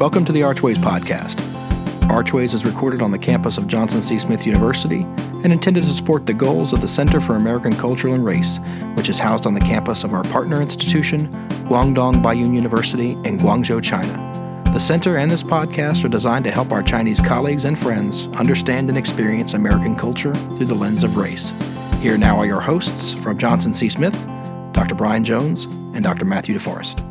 Welcome to the Archways Podcast. Archways is recorded on the campus of Johnson C. Smith University and intended to support the goals of the Center for American Culture and Race, which is housed on the campus of our partner institution, Guangdong Baiyun University in Guangzhou, China. The center and this podcast are designed to help our Chinese colleagues and friends understand and experience American culture through the lens of race. Here now are your hosts from Johnson C. Smith, Dr. Brian Jones, and Dr. Matthew DeForest.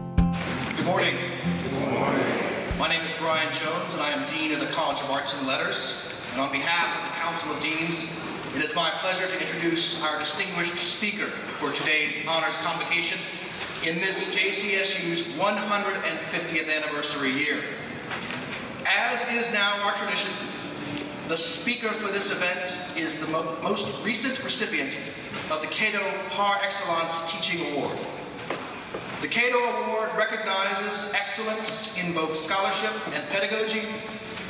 Letters. And on behalf of the Council of Deans, it is my pleasure to introduce our distinguished speaker for today's honors convocation in this JCSU's 150th anniversary year. As is now our tradition, the speaker for this event is the mo- most recent recipient of the Cato Par Excellence Teaching Award. The Cato Award recognizes excellence in both scholarship and pedagogy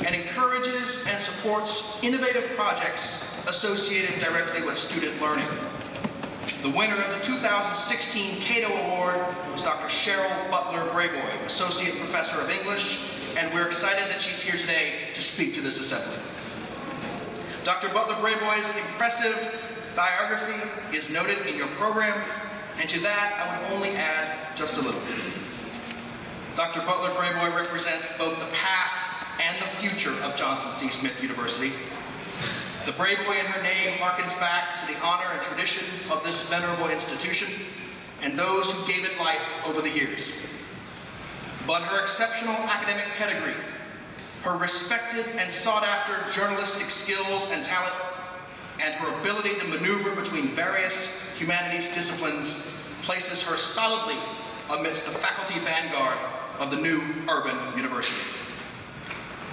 and encourages and supports innovative projects associated directly with student learning. The winner of the 2016 Cato Award was Dr. Cheryl Butler Brayboy, Associate Professor of English, and we're excited that she's here today to speak to this assembly. Dr. Butler Brayboy's impressive biography is noted in your program, and to that I would only add just a little. Dr. Butler Brayboy represents both the past and the future of Johnson C. Smith University. The Brayboy in her name harkens back to the honor and tradition of this venerable institution and those who gave it life over the years. But her exceptional academic pedigree, her respected and sought after journalistic skills and talent, and her ability to maneuver between various humanities disciplines places her solidly amidst the faculty vanguard of the new urban university.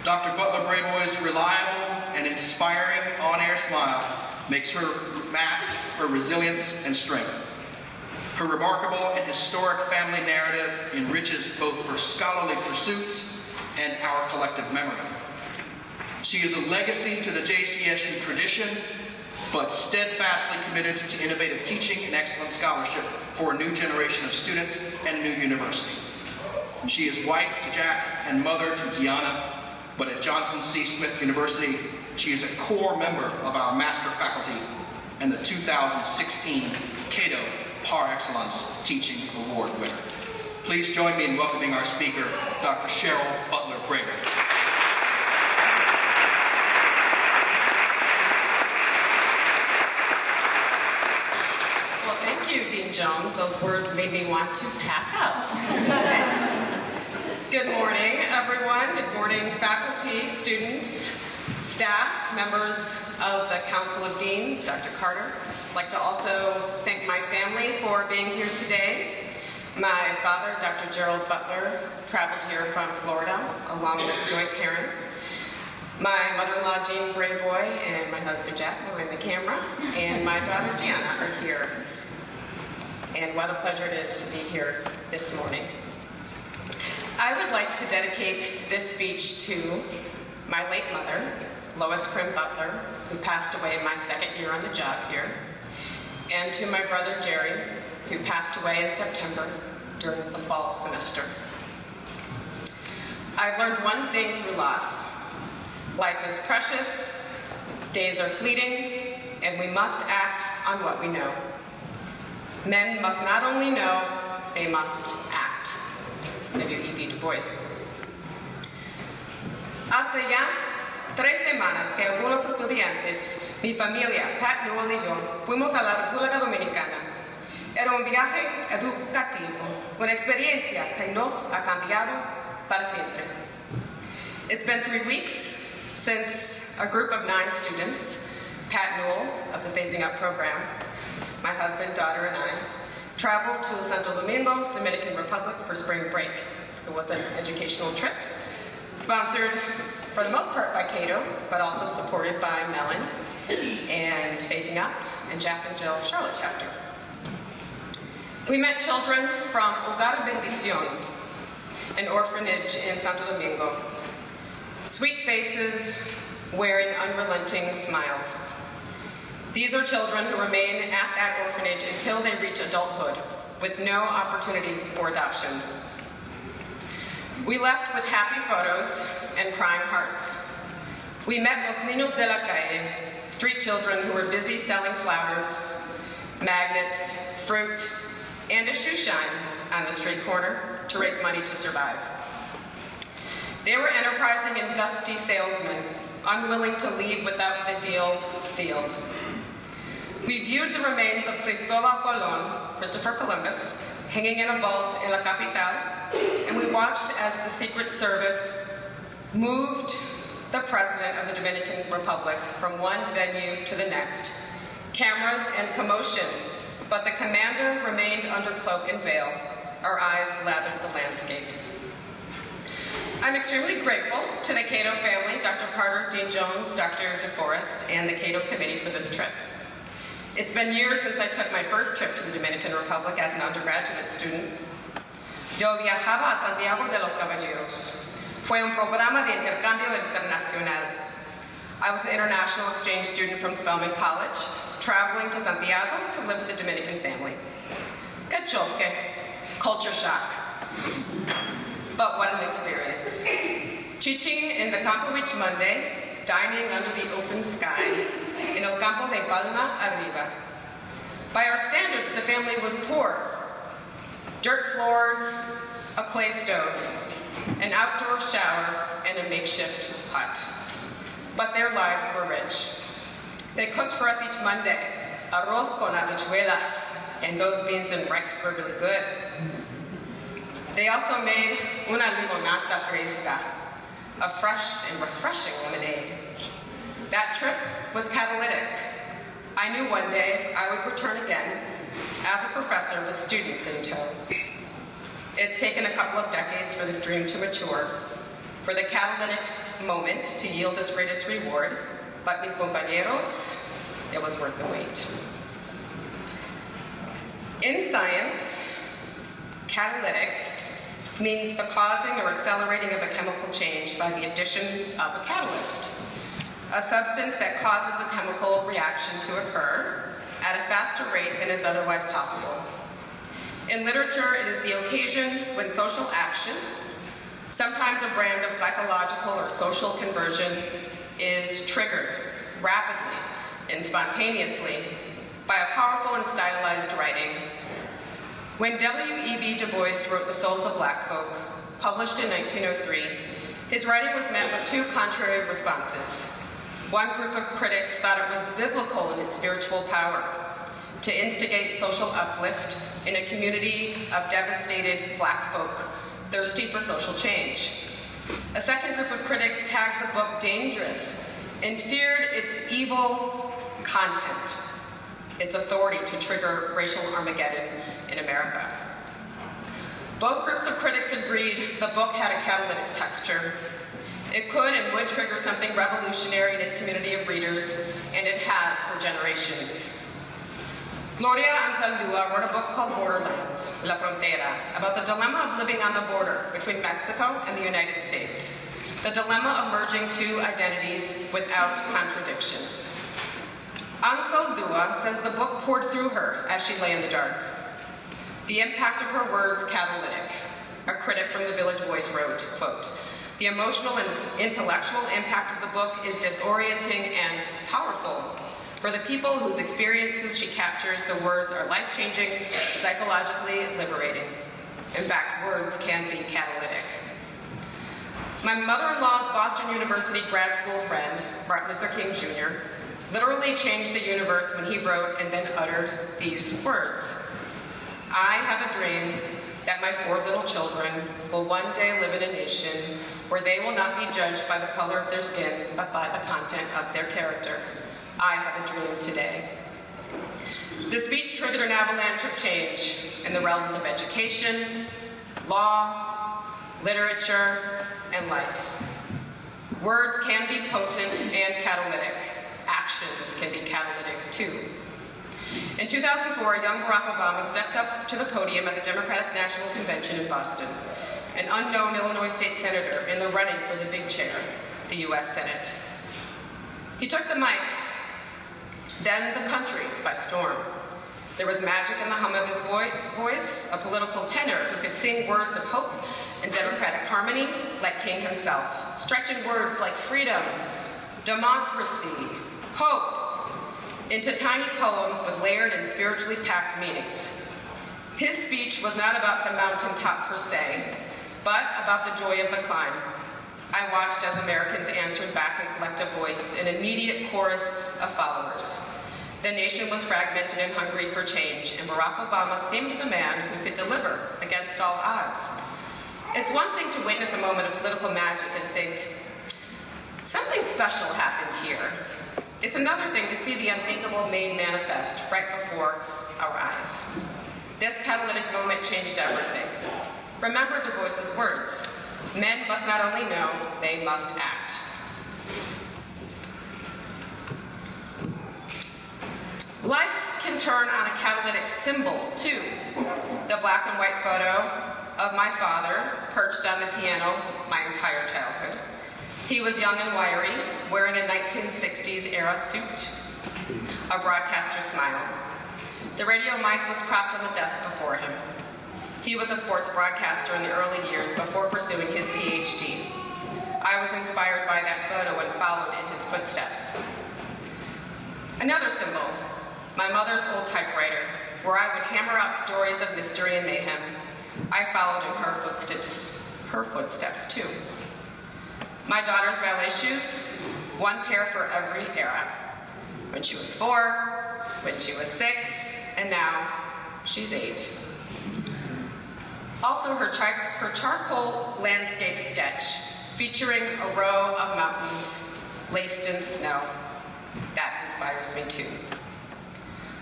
Dr. Butler Brayboy's reliable and inspiring on-air smile makes her masks her resilience and strength. Her remarkable and historic family narrative enriches both her scholarly pursuits and our collective memory. She is a legacy to the JCSU tradition, but steadfastly committed to innovative teaching and excellent scholarship for a new generation of students and a new university. She is wife to Jack and mother to Gianna, but at Johnson C. Smith University, she is a core member of our master faculty and the 2016 Cato Par Excellence Teaching Award winner. Please join me in welcoming our speaker, Dr. Cheryl Butler Brayboy. Well, thank you, Dean Jones. Those words made me want to pass out. Good morning, everyone. Good morning, faculty, students, staff, members of the Council of Deans, Dr. Carter. I'd like to also thank my family for being here today. My father, Dr. Gerald Butler, traveled here from Florida along with Joyce Heron. My mother-in-law, Jean Brayboy, and my husband, Jack, behind the camera, and my daughter, Gianna, are here. And what a pleasure it is to be here this morning. I would like to dedicate this speech to my late mother, Lois Krim Butler, who passed away in my second year on the job here, and to my brother, Jerry, who passed away in September during the fall semester. I've learned one thing through loss. Life is precious, days are fleeting, and we must act on what we know. Men must not only know, they must act. Bois. Hace ya tres semanas que algunos estudiantes, mi familia, Pat Newell y yo, fuimos a la República Dominicana. Era un viaje educativo, una experiencia que nos ha cambiado para siempre. It's been three weeks since a group of nine students, Pat Newell of the Phasing Up program, my husband, daughter, and I, traveled to Santo Domingo, Dominican Republic for spring break. It was an educational trip, sponsored for the most part by Cato, but also supported by Mellon and Phasing Up and Jack and Jill Charlotte chapter. We met children from Hogar Bendición, an orphanage in Santo Domingo. Sweet faces wearing unrelenting smiles. These are children who remain at that orphanage until they reach adulthood with no opportunity for adoption. We left with happy photos and crying hearts. We met Los Niños de la Calle, street children who were busy selling flowers, magnets, fruit, and a shoe shine on the street corner to raise money to survive. They were enterprising and gusty salesmen, unwilling to leave without the deal sealed. We viewed the remains of Cristobal Colon, Christopher Columbus, hanging in a vault in La Capital, and we watched as the Secret Service moved the President of the Dominican Republic from one venue to the next. Cameras and commotion, but the commander remained under cloak and veil. Our eyes lathered the landscape. I'm extremely grateful to the Cato family, Dr. Carter, Dean Jones, Dr. DeForest, and the Cato Committee for this trip. It's been years since I took my first trip to the Dominican Republic as an undergraduate student. Yo viajaba a Santiago de los Caballeros. Fue un programa de intercambio internacional. I was an international exchange student from Spelman College, traveling to Santiago to live with a Dominican family. Cachoque, culture shock. But what an experience. Teaching in the Campo Beach Monday, dining under the open sky, in El Campo de Palma Arriba. By our standards, the family was poor. Dirt floors, a clay stove, an outdoor shower, and a makeshift hut. But their lives were rich. They cooked for us each Monday, arroz con habichuelas, and those beans and rice were really good. They also made una limonata fresca, a fresh and refreshing lemonade. That trip was catalytic. Knew one day I would return again as a professor with students in tow. It's taken a couple of decades for this dream to mature, for the catalytic moment to yield its greatest reward, but mis compañeros, it was worth the wait. In science, catalytic means the causing or accelerating of a chemical change by the addition of a catalyst, a substance that causes a chemical reaction to occur at a faster rate than is otherwise possible. In literature, it is the occasion when social action, sometimes a brand of psychological or social conversion, is triggered rapidly and spontaneously by a powerful and stylized writing when W.E.B. Du Bois wrote The Souls of Black Folk, published in 1903, his writing was met with two contrary responses. One group of critics thought it was biblical in its spiritual power to instigate social uplift in a community of devastated black folk thirsty for social change. A second group of critics tagged the book dangerous and feared its evil content, its authority to trigger racial Armageddon in America. Both groups of critics agreed the book had a catalytic texture. It could and would trigger something revolutionary in its community of readers, and it has for generations. Gloria Anzaldúa wrote a book called Borderlands, La Frontera, about the dilemma of living on the border between Mexico and the United States, the dilemma of merging two identities without contradiction. Anzaldúa says the book poured through her as she lay in the dark. The impact of her words catalytic. A critic from the Village Voice wrote, quote, the emotional and intellectual impact of the book is disorienting and powerful. For the people whose experiences she captures, the words are life-changing, psychologically liberating. In fact, words can be catalytic. My mother-in-law's Boston University grad school friend, Martin Luther King Jr., literally changed the universe when he wrote and then uttered these words. I have a dream that my four little children will one day live in a nation where they will not be judged by the color of their skin, but by the content of their character. I have a dream today. The speech triggered an avalanche of change in the realms of education, law, literature, and life. Words can be potent and catalytic. Actions can be catalytic too. In 2004, young Barack Obama stepped up to the podium at the Democratic National Convention in Boston, an unknown Illinois state senator in the running for the big chair, the US Senate. He took the mic, then the country by storm. There was magic in the hum of his voice, a political tenor who could sing words of hope and democratic harmony like King himself, stretching words like freedom, democracy, hope into tiny poems with layered and spiritually packed meanings. His speech was not about the mountaintop per se, but about the joy of the climb. I watched as Americans answered back in collective voice, an immediate chorus of followers. The nation was fragmented and hungry for change, and Barack Obama seemed the man who could deliver against all odds. It's one thing to witness a moment of political magic and think, something special happened here. It's another thing to see the unthinkable made manifest right before our eyes. This catalytic moment changed everything. Remember Du Bois's words men must not only know, they must act. Life can turn on a catalytic symbol, too. The black and white photo of my father perched on the piano my entire childhood. He was young and wiry, wearing a 1960s era suit, a broadcaster's smile. The radio mic was propped on the desk before him. He was a sports broadcaster in the early years before pursuing his PhD. I was inspired by that photo and followed in his footsteps. Another symbol, my mother's old typewriter, where I would hammer out stories of mystery and mayhem. I followed in her footsteps, her footsteps too. My daughter's ballet shoes, one pair for every era. When she was four, when she was six, and now she's eight. Also her, char her charcoal landscape sketch featuring a row of mountains laced in snow. That inspires me too.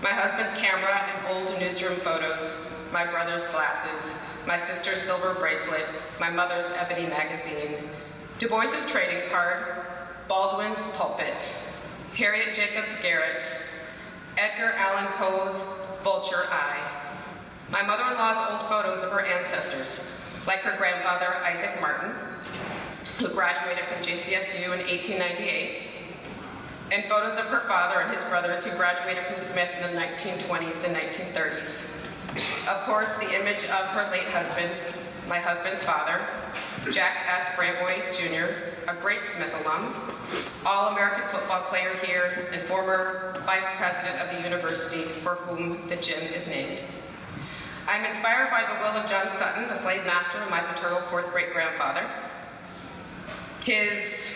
My husband's camera and old newsroom photos, my brother's glasses, my sister's silver bracelet, my mother's ebony magazine, Du Bois's trading card, Baldwin's pulpit, Harriet Jacobs garret, Edgar Allan Poe's vulture eye, my mother-in-law's old photos of her ancestors, like her grandfather Isaac Martin, who graduated from JCSU in 1898, and photos of her father and his brothers who graduated from Smith in the 1920s and 1930s. Of course, the image of her late husband, my husband's father, Jack S. Brayboy Jr., a great Smith alum, All-American football player here, and former vice president of the university for whom the gym is named. I'm inspired by the will of John Sutton, the slave master of my paternal fourth great-grandfather. His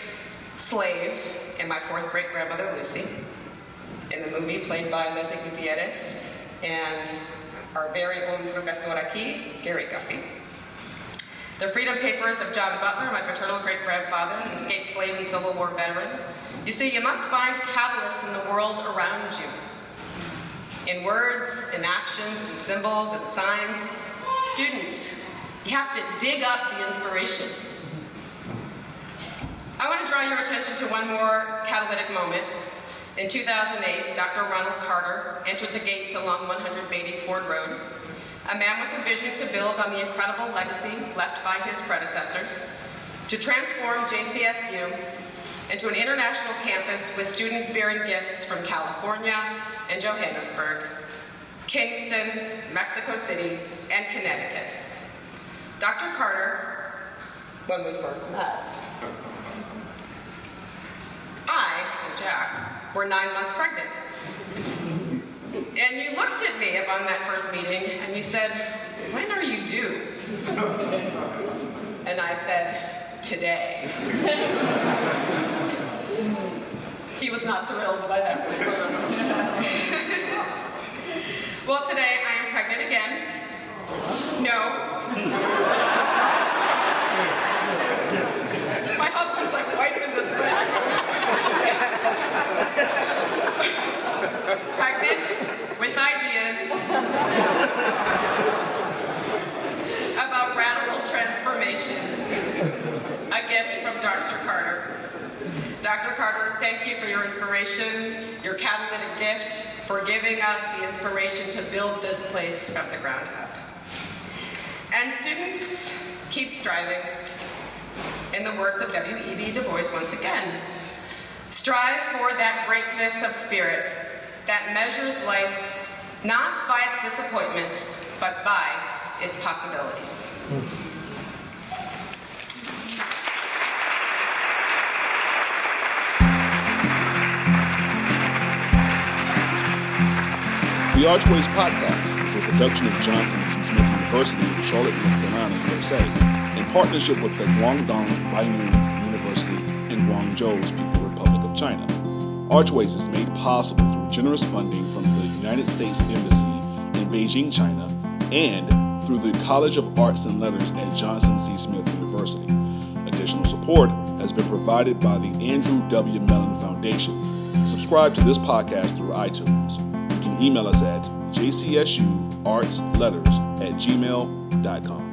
slave and my fourth great-grandmother, Lucy, in the movie played by Leslie Gutierrez, and our very own professor aquí, Gary Guffey. The Freedom Papers of John Butler, my paternal great-grandfather, an escaped slave and Civil War veteran. You see, you must find catalysts in the world around you. In words, in actions, in symbols, in signs. Students, you have to dig up the inspiration. I want to draw your attention to one more catalytic moment. In 2008, Dr. Ronald Carter entered the gates along 100 Beatties Ford Road, a man with a vision to build on the incredible legacy left by his predecessors, to transform JCSU into an international campus with students bearing gifts from California and Johannesburg, Kingston, Mexico City, and Connecticut. Dr. Carter, when we first met, I and Jack were nine months pregnant. And you looked at me upon that first meeting and you said, when are you due? And I said, today. he was not thrilled by that response. well, today I am pregnant again. No. My husband's like wiping the sweat. Pregnant with ideas about radical transformation. A gift from Dr. Carter. Dr. Carter, thank you for your inspiration, your catalytic gift, for giving us the inspiration to build this place from the ground up. And students, keep striving. In the words of W.E.B. Du Bois once again, strive for that greatness of spirit that measures life not by its disappointments, but by its possibilities. Hmm. The Archways Podcast is a production of Johnson C. Smith University in Charlotte, North Carolina, USA, in partnership with the Guangdong Baiyun University in Guangzhou's People's Republic of China. Archways is made possible through generous funding from the United States Embassy in Beijing, China, and through the College of Arts and Letters at Johnson C. Smith University. Additional support has been provided by the Andrew W. Mellon Foundation. Subscribe to this podcast through iTunes. Email us at jcsuartsletters at gmail.com.